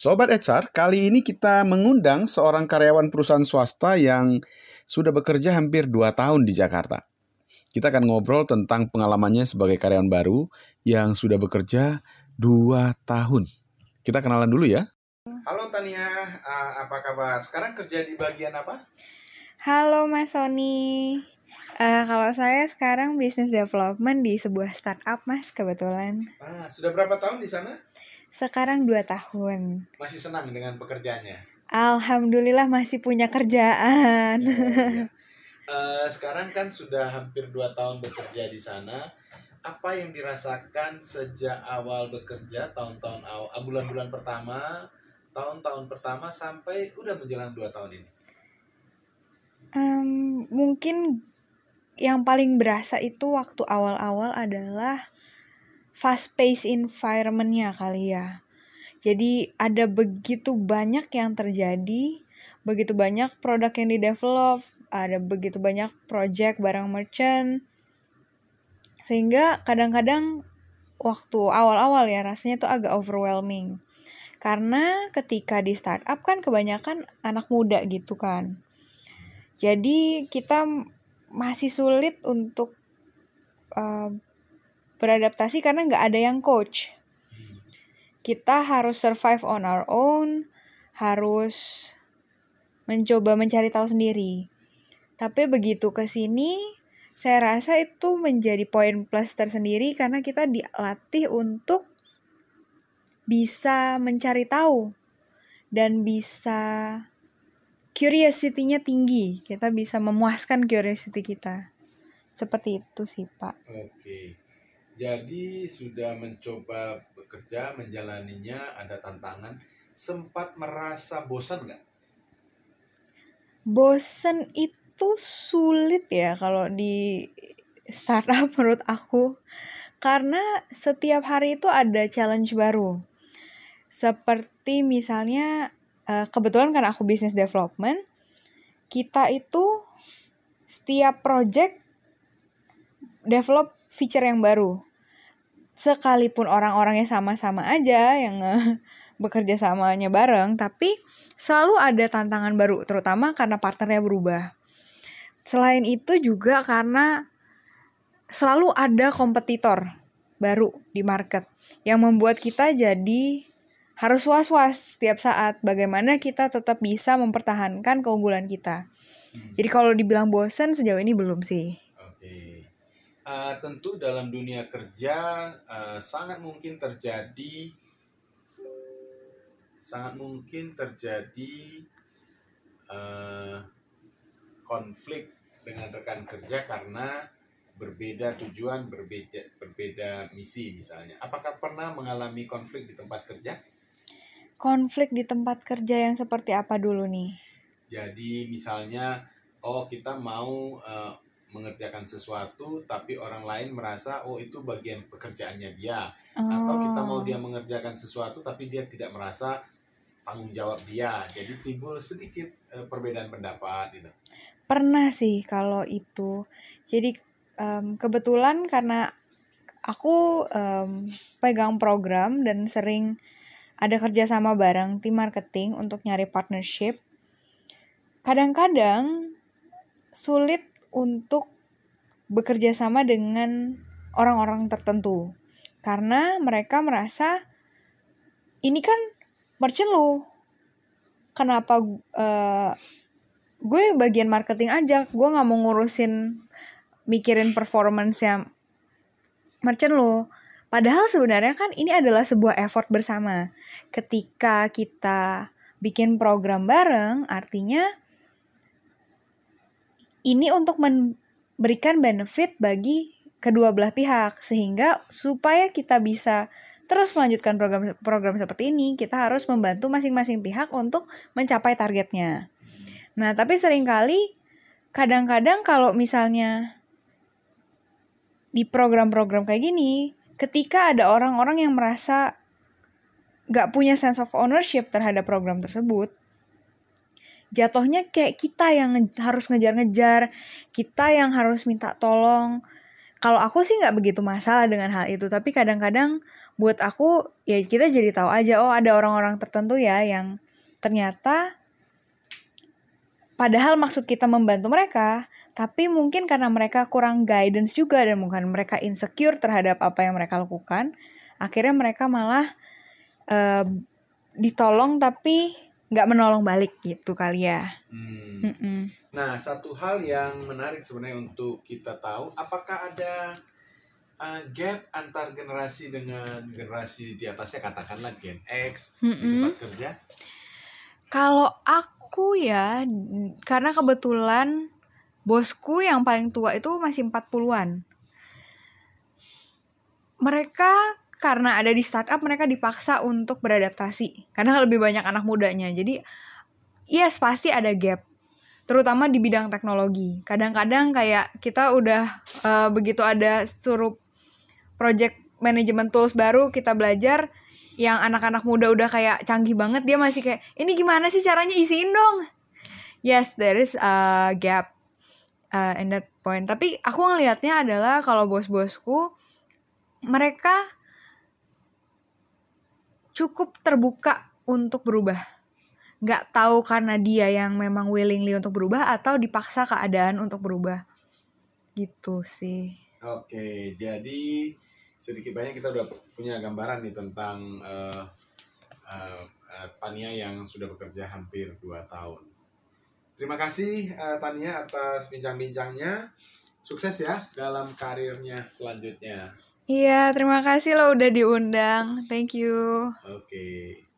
Sobat HR, kali ini kita mengundang seorang karyawan perusahaan swasta yang sudah bekerja hampir 2 tahun di Jakarta. Kita akan ngobrol tentang pengalamannya sebagai karyawan baru yang sudah bekerja 2 tahun. Kita kenalan dulu ya. Halo Tania, uh, apa kabar? Sekarang kerja di bagian apa? Halo Mas Sony. Uh, kalau saya sekarang business development di sebuah startup Mas kebetulan. Ah, sudah berapa tahun di sana? Sekarang 2 tahun. Masih senang dengan pekerjaannya? Alhamdulillah masih punya kerjaan. Oh, iya. uh, sekarang kan sudah hampir 2 tahun bekerja di sana. Apa yang dirasakan sejak awal bekerja tahun-tahun awal, bulan-bulan pertama, tahun-tahun pertama sampai udah menjelang 2 tahun ini? Um, mungkin yang paling berasa itu waktu awal-awal adalah fast pace environmentnya kali ya. Jadi ada begitu banyak yang terjadi, begitu banyak produk yang di-develop, ada begitu banyak project barang merchant. Sehingga kadang-kadang waktu awal-awal ya rasanya tuh agak overwhelming. Karena ketika di startup kan kebanyakan anak muda gitu kan. Jadi kita masih sulit untuk uh, beradaptasi karena nggak ada yang coach. Kita harus survive on our own, harus mencoba mencari tahu sendiri. Tapi begitu ke sini, saya rasa itu menjadi poin plus tersendiri karena kita dilatih untuk bisa mencari tahu dan bisa curiosity-nya tinggi. Kita bisa memuaskan curiosity kita. Seperti itu sih, Pak. Oke. Jadi sudah mencoba bekerja, menjalaninya, ada tantangan. Sempat merasa bosan nggak? Bosan itu sulit ya kalau di startup menurut aku. Karena setiap hari itu ada challenge baru. Seperti misalnya uh, kebetulan kan aku bisnis development, kita itu setiap project develop feature yang baru. Sekalipun orang-orangnya sama-sama aja yang uh, bekerja samanya bareng, tapi selalu ada tantangan baru, terutama karena partnernya berubah. Selain itu juga karena selalu ada kompetitor baru di market yang membuat kita jadi harus was-was setiap saat bagaimana kita tetap bisa mempertahankan keunggulan kita. Hmm. Jadi kalau dibilang bosen sejauh ini belum sih. Uh, tentu dalam dunia kerja uh, sangat mungkin terjadi sangat mungkin terjadi uh, konflik dengan rekan kerja karena berbeda tujuan, berbeda berbeda misi misalnya. Apakah pernah mengalami konflik di tempat kerja? konflik di tempat kerja yang seperti apa dulu nih? Jadi misalnya, oh kita mau uh, mengerjakan sesuatu, tapi orang lain merasa oh itu bagian pekerjaannya dia, oh. atau kita mau dia mengerjakan sesuatu tapi dia tidak merasa tanggung jawab dia, jadi timbul sedikit uh, perbedaan pendapat gitu. Pernah sih kalau itu, jadi um, kebetulan karena aku um, pegang program dan sering ada kerjasama bareng tim marketing untuk nyari partnership, kadang-kadang sulit untuk bekerja sama dengan orang-orang tertentu. Karena mereka merasa ini kan merchant lo kenapa uh, gue bagian marketing aja? Gue nggak mau ngurusin mikirin performance yang merchant lo Padahal sebenarnya kan ini adalah sebuah effort bersama. Ketika kita bikin program bareng, artinya ini untuk memberikan benefit bagi kedua belah pihak sehingga supaya kita bisa terus melanjutkan program program seperti ini, kita harus membantu masing-masing pihak untuk mencapai targetnya. Nah, tapi sering kali kadang-kadang kalau misalnya di program-program kayak gini, ketika ada orang-orang yang merasa gak punya sense of ownership terhadap program tersebut, jatuhnya kayak kita yang harus ngejar-ngejar, kita yang harus minta tolong. Kalau aku sih nggak begitu masalah dengan hal itu, tapi kadang-kadang buat aku ya kita jadi tahu aja oh ada orang-orang tertentu ya yang ternyata padahal maksud kita membantu mereka tapi mungkin karena mereka kurang guidance juga dan mungkin mereka insecure terhadap apa yang mereka lakukan akhirnya mereka malah uh, ditolong tapi nggak menolong balik gitu kali ya. Hmm. Mm -mm. Nah satu hal yang menarik sebenarnya untuk kita tahu apakah ada uh, gap antar generasi dengan generasi di atasnya katakanlah Gen X mm -mm. di tempat kerja? Kalau aku ya karena kebetulan bosku yang paling tua itu masih 40-an. Mereka karena ada di startup mereka dipaksa untuk beradaptasi. Karena lebih banyak anak mudanya. Jadi yes pasti ada gap. Terutama di bidang teknologi. Kadang-kadang kayak kita udah uh, begitu ada suruh project management tools baru kita belajar yang anak-anak muda udah kayak canggih banget dia masih kayak ini gimana sih caranya? Isiin dong. Yes there is a gap uh, in that point. Tapi aku ngelihatnya adalah kalau bos-bosku mereka cukup terbuka untuk berubah nggak tahu karena dia yang memang willingly untuk berubah atau dipaksa keadaan untuk berubah gitu sih oke jadi sedikit banyak kita udah punya gambaran nih tentang uh, uh, uh, Tania yang sudah bekerja hampir 2 tahun. Terima kasih uh, Tania atas bincang-bincangnya. Sukses ya dalam karirnya selanjutnya. Iya, terima kasih lo udah diundang. Thank you. Oke. Okay.